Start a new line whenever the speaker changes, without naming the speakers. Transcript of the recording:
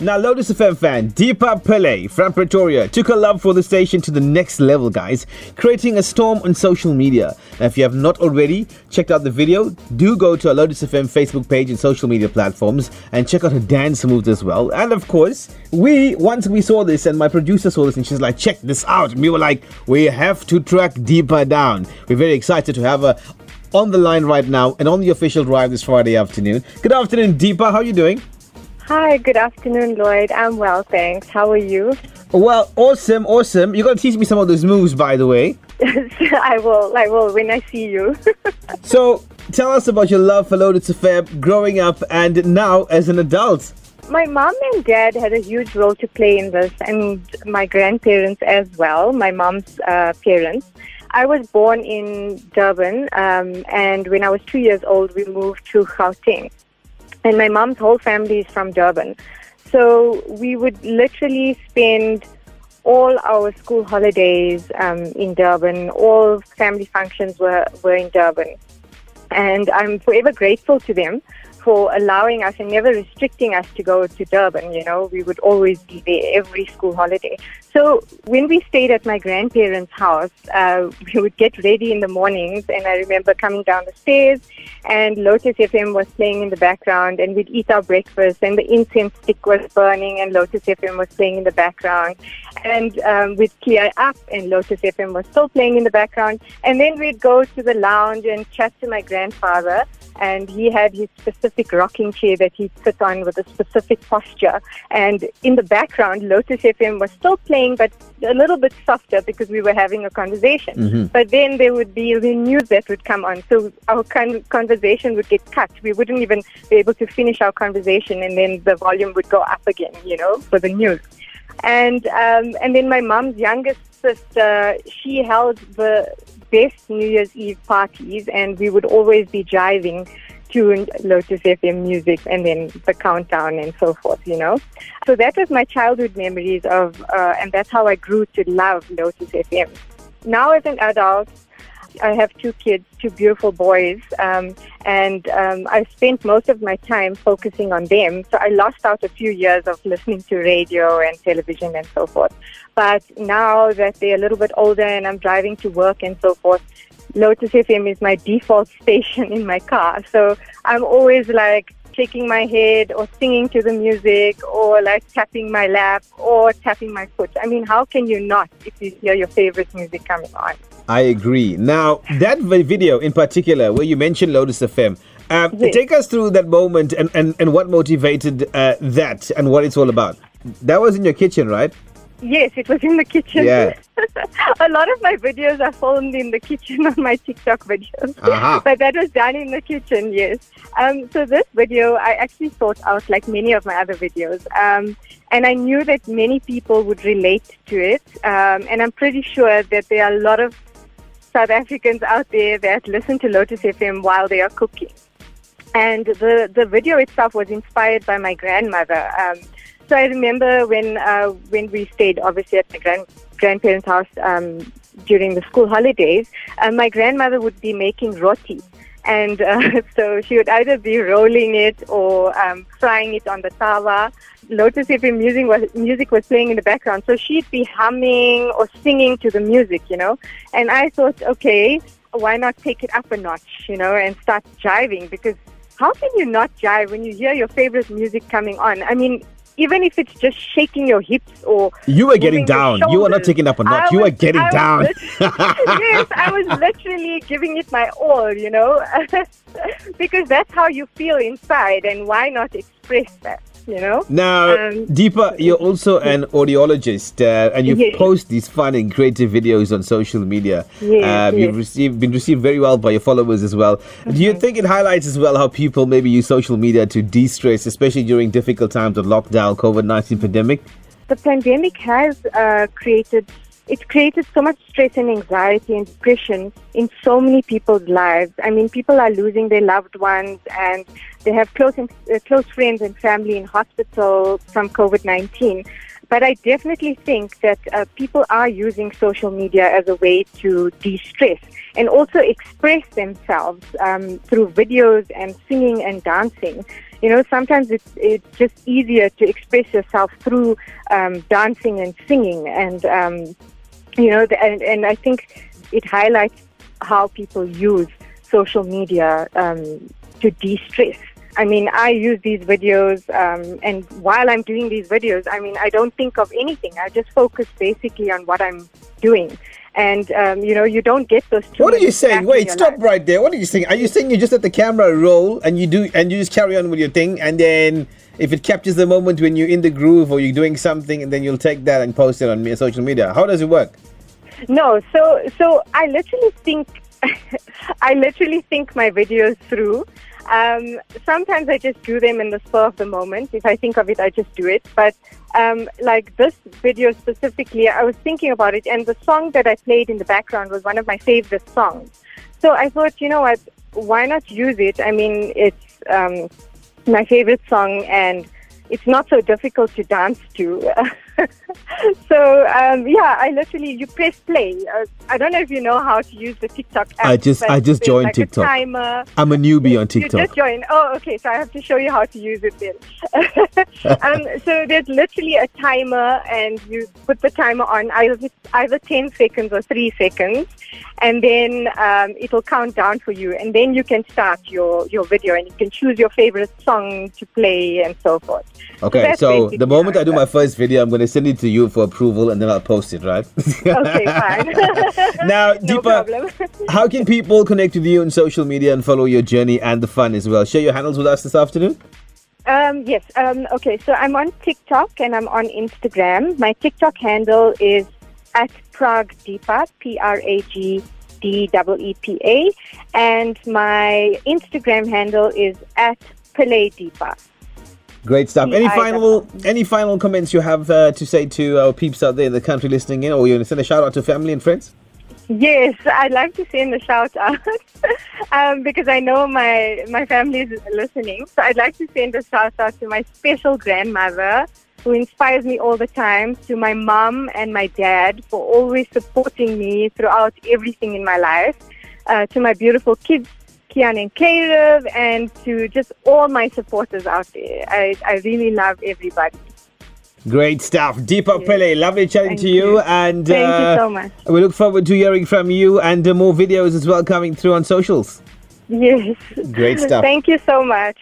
Now, Lotus FM fan Deepa Pillay from Pretoria took her love for the station to the next level, guys, creating a storm on social media. Now, if you have not already checked out the video, do go to our Lotus FM Facebook page and social media platforms and check out her dance moves as well. And of course, we, once we saw this, and my producer saw this, and she's like, check this out. And we were like, we have to track Deepa down. We're very excited to have her on the line right now and on the official drive this Friday afternoon. Good afternoon, Deepa. How are you doing?
Hi, good afternoon, Lloyd. I'm well, thanks. How are you?
Well, awesome, awesome. You're gonna teach me some of those moves, by the way.
I will, I will when I see you.
so, tell us about your love for Lotus FM growing up and now as an adult.
My mom and dad had a huge role to play in this, and my grandparents as well, my mom's uh, parents. I was born in Durban, um, and when I was two years old, we moved to Gauteng and my mom's whole family is from Durban. So we would literally spend all our school holidays um, in Durban. All family functions were, were in Durban. And I'm forever grateful to them for allowing us and never restricting us to go to Durban. You know, we would always be there every school holiday. So when we stayed at my grandparents' house, uh, we would get ready in the mornings, and I remember coming down the stairs, and Lotus FM was playing in the background, and we'd eat our breakfast, and the incense stick was burning, and Lotus FM was playing in the background, and um, we'd clear up, and Lotus FM was still playing in the background, and then we'd go to the lounge and chat to my grandfather and he had his specific rocking chair that he'd sit on with a specific posture. And in the background, Lotus FM was still playing, but a little bit softer because we were having a conversation.
Mm-hmm.
But then there would be the news that would come on, so our con- conversation would get cut. We wouldn't even be able to finish our conversation, and then the volume would go up again, you know, for the news. And um, and then my mom's youngest sister, she held the best New Year's Eve parties, and we would always be driving to Lotus FM music and then the countdown and so forth, you know. So that was my childhood memories of, uh, and that's how I grew to love Lotus FM. Now as an adult, I have two kids, two beautiful boys, um, and um, I spent most of my time focusing on them. So I lost out a few years of listening to radio and television and so forth. But now that they're a little bit older and I'm driving to work and so forth, Lotus FM is my default station in my car. So I'm always like shaking my head or singing to the music or like tapping my lap or tapping my foot. I mean, how can you not if you hear your favorite music coming on?
I agree. Now, that video in particular, where you mentioned Lotus FM, uh, yes. take us through that moment and, and, and what motivated uh, that and what it's all about. That was in your kitchen, right?
Yes, it was in the kitchen.
Yeah.
a lot of my videos are filmed in the kitchen on my TikTok videos.
Uh-huh.
but that was done in the kitchen, yes. Um, so this video, I actually thought out like many of my other videos. Um, and I knew that many people would relate to it. Um, and I'm pretty sure that there are a lot of South Africans out there that listen to Lotus FM while they are cooking. And the, the video itself was inspired by my grandmother. Um, so I remember when uh, when we stayed, obviously at my grand grandparents' house um, during the school holidays, uh, my grandmother would be making roti, and uh, so she would either be rolling it or um, frying it on the tawa. Lotus FM music was music was playing in the background, so she'd be humming or singing to the music, you know. And I thought, okay, why not take it up a notch, you know, and start jiving because how can you not jive when you hear your favorite music coming on? I mean, even if it's just shaking your hips or
you were getting down. You were not taking up a notch. You were getting
I
down.
yes, I was literally giving it my all. You know, because that's how you feel inside, and why not express that? You know.
Now, um, Deepa, you're also an audiologist, uh, and you yes. post these fun and creative videos on social media.
Yes, um,
yes. You've received been received very well by your followers as well. Mm-hmm. Do you think it highlights as well how people maybe use social media to de-stress, especially during difficult times of lockdown, COVID nineteen pandemic?
The pandemic has uh, created it's created so much stress and anxiety and depression in so many people's lives. I mean, people are losing their loved ones and they have close, and, uh, close friends and family in hospital from COVID-19. But I definitely think that uh, people are using social media as a way to de-stress and also express themselves um, through videos and singing and dancing. You know, sometimes it's it's just easier to express yourself through um, dancing and singing, and um, you know, and and I think it highlights how people use social media um, to de-stress. I mean, I use these videos, um, and while I'm doing these videos, I mean, I don't think of anything. I just focus basically on what I'm doing. And, um, you know, you don't get those two
What are you saying? Wait, stop
life.
right there. What are you saying? Are you saying you just let the camera roll and you do and you just carry on with your thing and then if it captures the moment when you're in the groove or you're doing something and then you'll take that and post it on social media? How does it work?
No, so so I literally think I literally think my videos through. Um, sometimes I just do them in the spur of the moment. If I think of it, I just do it. But um, like this video specifically, I was thinking about it, and the song that I played in the background was one of my favorite songs. So I thought, you know what? Why not use it? I mean, it's um, my favorite song, and it's not so difficult to dance to. so um, yeah, I literally you press play. Uh, I don't know if you know how to use the TikTok app.
I just- I just joined
like
TikTok.
A timer.
I'm a newbie on TikTok.
You just joined. Oh, okay. So I have to show you how to use it then. um, so there's literally a timer, and you put the timer on either either 10 seconds or three seconds, and then um, it'll count down for you, and then you can start your your video, and you can choose your favorite song to play and so forth.
Okay,
that's
so the moment I do my first video, I'm going to send it to you for approval and then I'll post it, right?
Okay, fine.
now,
no
Deepa, how can people connect with you on social media and follow your journey and the fun as well? Share your handles with us this afternoon.
Um, yes. Um, okay. So I'm on TikTok and I'm on Instagram. My TikTok handle is at Prag Deepa, P R A G D E E P A, and my Instagram handle is at Pillay Deepa.
Great stuff. Any final any final comments you have uh, to say to our peeps out there in the country listening in, or you want to send a shout out to family and friends?
Yes, I'd like to send a shout out um, because I know my my family is listening. So I'd like to send a shout out to my special grandmother who inspires me all the time, to my mom and my dad for always supporting me throughout everything in my life, uh, to my beautiful kids. Kian and Caleb, and to just all my supporters out there. I, I really love everybody.
Great stuff.
Deepa.
Pillay, lovely chatting
Thank
to you.
you.
And
Thank you
uh,
so much.
we look forward to hearing from you and uh, more videos as well coming through on socials.
Yes.
Great stuff.
Thank you so much.